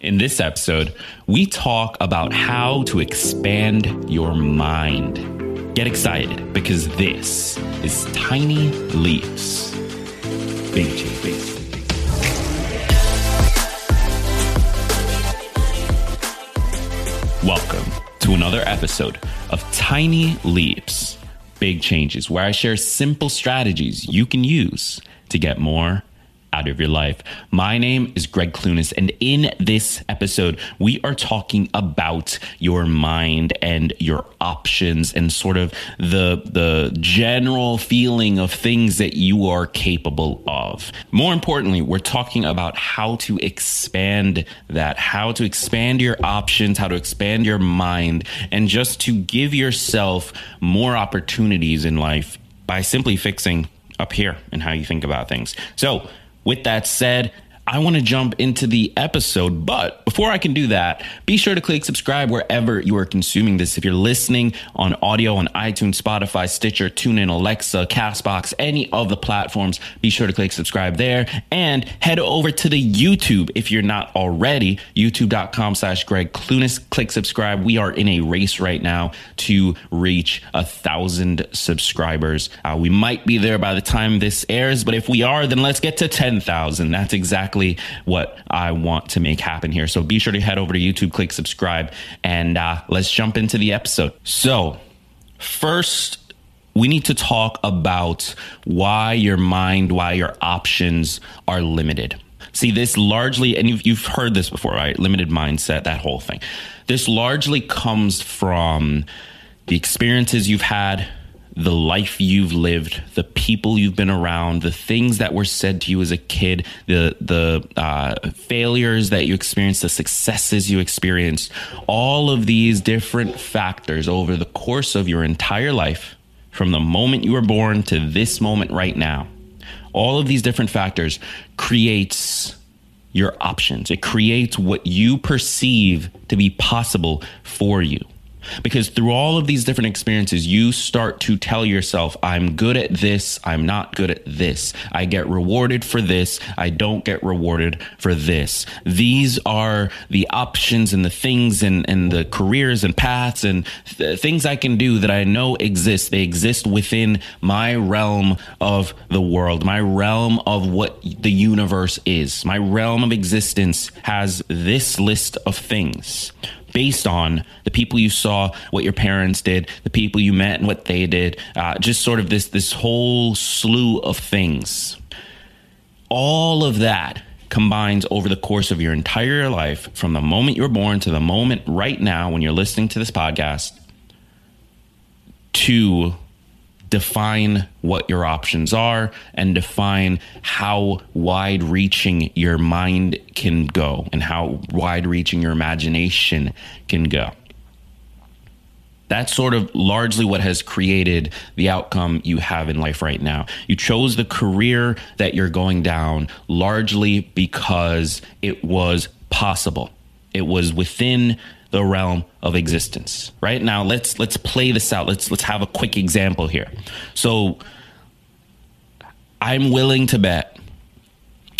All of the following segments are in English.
In this episode, we talk about how to expand your mind. Get excited because this is Tiny Leaps. Big changes. Welcome to another episode of Tiny Leaps, Big Changes, where I share simple strategies you can use to get more out of your life. My name is Gregg Clunis, and in this episode, we are talking about your mind and your options and sort of the the general feeling of things that you are capable of. More importantly, we're talking about how to expand that, how to expand your options, how to expand your mind, and just to give yourself more opportunities in life by simply fixing up here and how you think about things. So, with that said, I want to jump into the episode, but before I can do that, be sure to click subscribe wherever you are consuming this. If you're listening on audio on iTunes, Spotify, Stitcher, TuneIn, Alexa, Castbox, any of the platforms, be sure to click subscribe there and head over to the YouTube if you're not already. YouTube.com slash Gregg Clunis. Click subscribe. We are in a race right now to reach a thousand subscribers. Uh, we might be there by the time this airs, but if we are, then let's get to 10,000. That's exactly exactly what I want to make happen here. So be sure to head over to YouTube, click subscribe, and uh, let's jump into the episode. So, first, we need to talk about why your mind, why your options are limited. See, this largely, and you've, you've heard this before, right? Limited mindset, that whole thing. This largely comes from the experiences you've had, the life you've lived, the people you've been around, the things that were said to you as a kid, the the uh, failures that you experienced, the successes you experienced, all of these different factors over the course of your entire life, from the moment you were born to this moment right now, all of these different factors creates your options. It creates what you perceive to be possible for you. Because through all of these different experiences, you start to tell yourself, I'm good at this, I'm not good at this. I get rewarded for this, I don't get rewarded for this. These are the options and the things and, and the careers and paths and th- things I can do that I know exist. They exist within my realm of the world, my realm of what the universe is. My realm of existence has this list of things based on the people you saw, what your parents did, the people you met, and what they did. Uh, just sort of this this whole slew of things. All of that combines over the course of your entire life, from the moment you're born to the moment right now when you're listening to this podcast, to define what your options are and define how wide reaching your mind can go and how wide reaching your imagination can go. That's sort of largely what has created the outcome you have in life right now. You chose the career that you're going down largely because it was possible. It was within the realm of existence. Right now, let's let's play this out. Let's let's have a quick example here. So, I'm willing to bet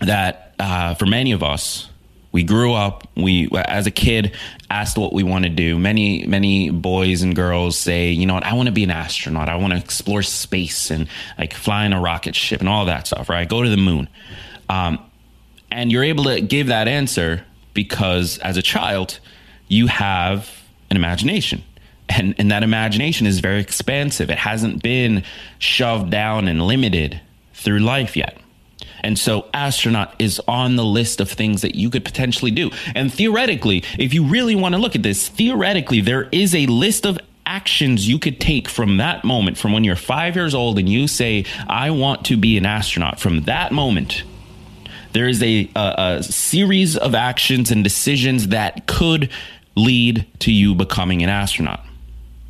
that uh, for many of us, we grew up. We, as a kid, asked what we want to do. Many many boys and girls say, you know what, I want to be an astronaut. I want to explore space and like fly in a rocket ship and all that stuff. Right, go to the moon. Um, and you're able to give that answer because as a child you have an imagination. And, and that imagination is very expansive. It hasn't been shoved down and limited through life yet. And so, astronaut is on the list of things that you could potentially do. And theoretically, if you really want to look at this, theoretically, there is a list of actions you could take from that moment, from when you're five years old and you say, I want to be an astronaut. From that moment, there is a, a, a series of actions and decisions that could lead to you becoming an astronaut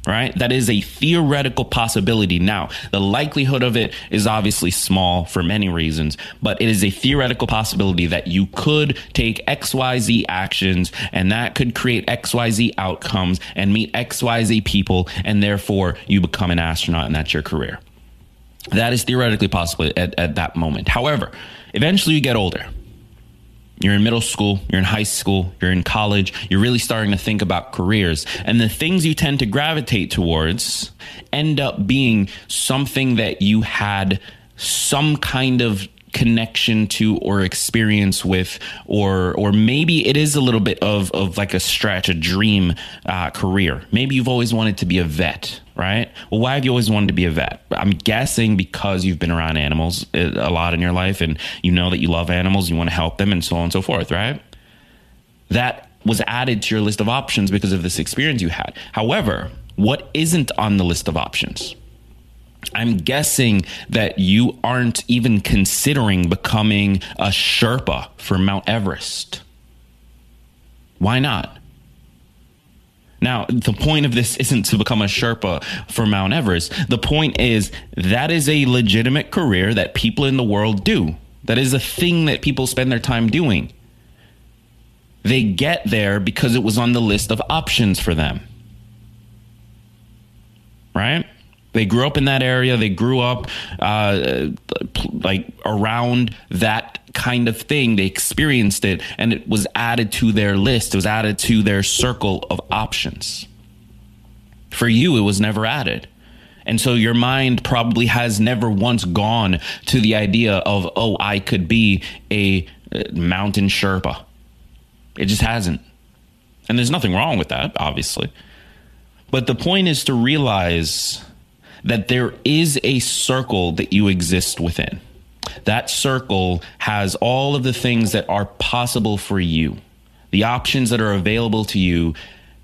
right? That is a theoretical possibility. Now, the likelihood of it is obviously small for many reasons, but it is a theoretical possibility that you could take XYZ actions and that could create XYZ outcomes and meet XYZ people, and therefore you become an astronaut and that's your career. That is theoretically possible at, at that moment. However, eventually you get older You're in middle school, you're in high school, you're in college, you're really starting to think about careers. And the things you tend to gravitate towards end up being something that you had some kind of connection to or experience with or or maybe it is a little bit of of like a stretch a dream uh, career. Maybe you've always wanted to be a vet right? Well why have you always wanted to be a vet? I'm guessing because you've been around animals uh, a lot in your life and you know that you love animals you want to help them and so on and so forth right? That was added to your list of options because of this experience you had. However what isn't on the list of options I'm guessing that you aren't even considering becoming a Sherpa for Mount Everest. Why not? Now, the point of this isn't to become a Sherpa for Mount Everest. The point is that is a legitimate career that people in the world do. That is a thing that people spend their time doing. They get there because it was on the list of options for them. Right? They grew up in that area. They grew up uh, like around that kind of thing. They experienced it, and it was added to their list. It was added to their circle of options. For you, it was never added. And so your mind probably has never once gone to the idea of, oh, I could be a uh, mountain Sherpa. It just hasn't. And there's nothing wrong with that, obviously. But the point is to realize that there is a circle that you exist within. That circle has all of the things that are possible for you, the options that are available to you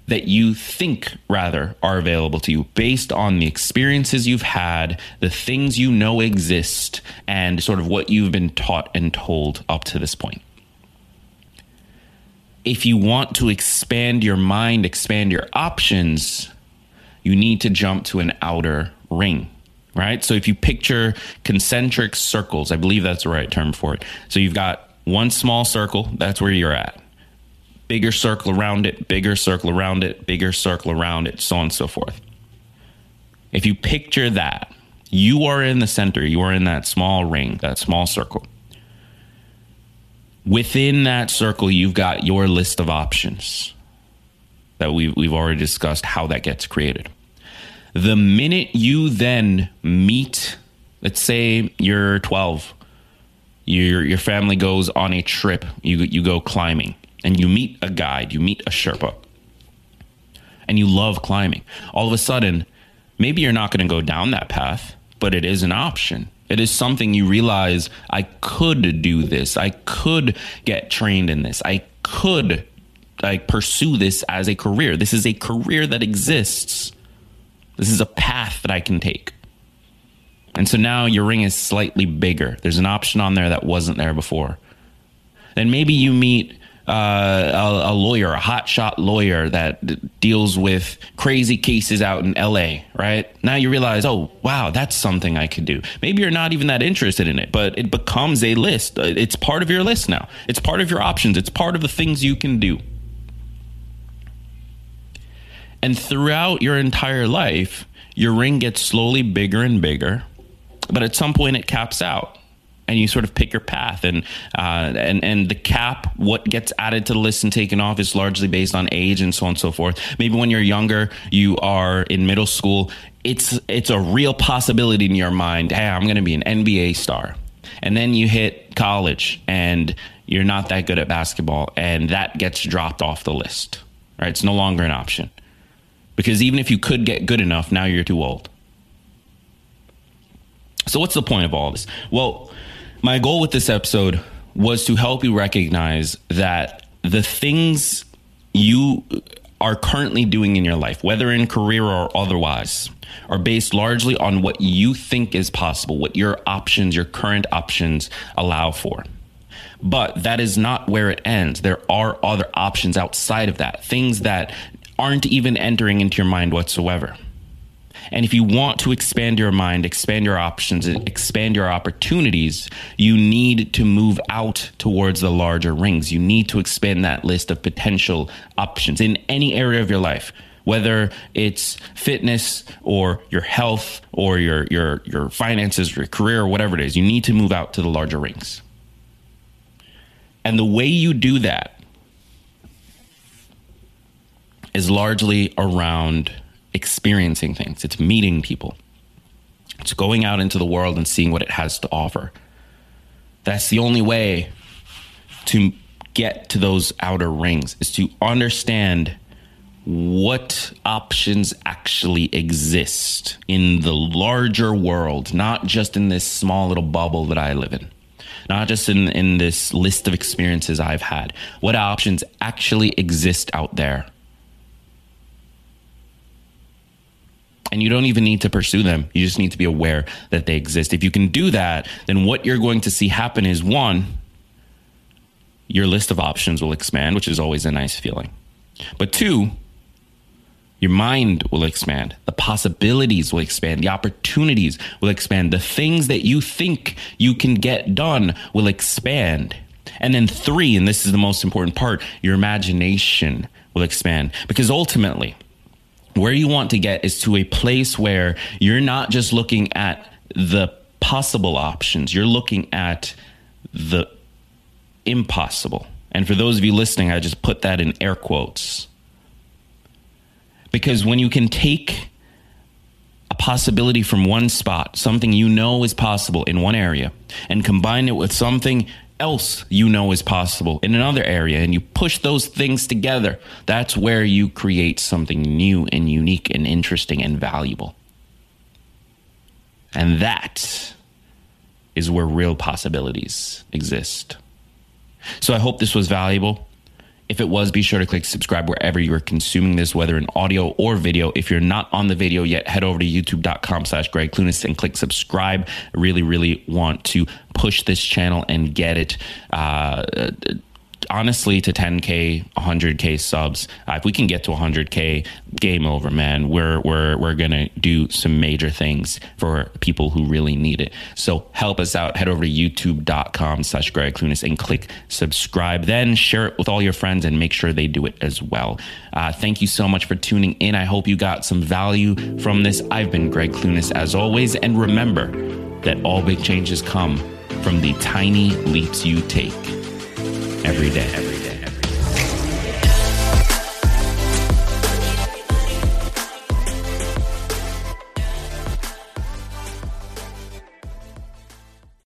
that you think rather are available to you based on the experiences you've had, the things you know exist, and sort of what you've been taught and told up to this point. If you want to expand your mind, expand your options, you need to jump to an outer ring right? So if you picture concentric circles, I believe that's the right term for it. So you've got one small circle, that's where you're at. Bigger circle around it, bigger circle around it, bigger circle around it, so on and so forth. If you picture that, you are in the center, you are in that small ring, that small circle. Within that circle, you've got your list of options that we've, we've already discussed how that gets created. The minute you then meet, let's say you're 12, your your family goes on a trip, you you go climbing, and you meet a guide, you meet a Sherpa, and you love climbing. All of a sudden, maybe you're not going to go down that path, but it is an option. It is something you realize I could do this. I could get trained in this. I could like pursue this as a career. This is a career that exists. This is a path that I can take. And so now your ring is slightly bigger. There's an option on there that wasn't there before. Then maybe you meet uh, a, a, lawyer, a hotshot lawyer that d- deals with crazy cases out in LA, right? Now you realize, oh, wow, that's something I could do. Maybe you're not even that interested in it, but it becomes a list. It's part of your list now, it's part of your options, it's part of the things you can do. And throughout your entire life, your ring gets slowly bigger and bigger, but at some point it caps out. And you sort of pick your path, and uh, and and the cap, what gets added to the list and taken off, is largely based on age and so on and so forth. Maybe when you're younger, you are in middle school. It's it's a real possibility in your mind. Hey, I'm going to be an NBA star, and then you hit college, and you're not that good at basketball, and that gets dropped off the list. Right? It's no longer an option. Because even if you could get good enough, now you're too old. So, what's the point of all this? Well, my goal with this episode was to help you recognize that the things you are currently doing in your life, whether in career or otherwise, are based largely on what you think is possible, what your options, your current options allow for. But that is not where it ends. There are other options outside of that, things that aren't even entering into your mind whatsoever. And if you want to expand your mind, expand your options, expand your opportunities, you need to move out towards the larger rings. You need to expand that list of potential options in any area of your life, whether it's fitness or your health or your, your, your finances, your career, or whatever it is. You need to move out to the larger rings. And the way you do that is largely around experiencing things, it's meeting people, it's going out into the world and seeing what it has to offer. That's the only way to get to those outer rings is to understand what options actually exist in the larger world, not just in this small little bubble that I live in, not just in, in this list of experiences I've had. What options actually exist out there? And you don't even need to pursue them. You just need to be aware that they exist. If you can do that, then what you're going to see happen is one, your list of options will expand, which is always a nice feeling. But two, your mind will expand. The possibilities will expand. The opportunities will expand. The things that you think you can get done will expand. And then three, and this is the most important part, your imagination will expand. Because ultimately, where you want to get is to a place where you're not just looking at the possible options, you're looking at the impossible. And for those of you listening, I just put that in air quotes because when you can take a possibility from one spot, something you know is possible in one area, and combine it with something else you know is possible in another area, and you push those things together, that's where you create something new and unique and interesting and valuable. And that is where real possibilities exist. So I hope this was valuable. If it was, be sure to click subscribe wherever you are consuming this, whether in audio or video. If you're not on the video yet, head over to youtube.com slash Gregg Clunis and click subscribe. I really, really want to push this channel and get it uh, honestly to 10k 100k subs uh, if we can get to 100k game over man. We're we're we're gonna do some major things for people who really need it. So help us out. Head over to youtube.com slash Gregg Clunis and click subscribe. Then share it with all your friends and make sure they do it as well. Uh, thank you so much for tuning in. I hope you got some value from this. I've been Gregg Clunis as always. And remember that all big changes come from the tiny leaps you take every day. Every day.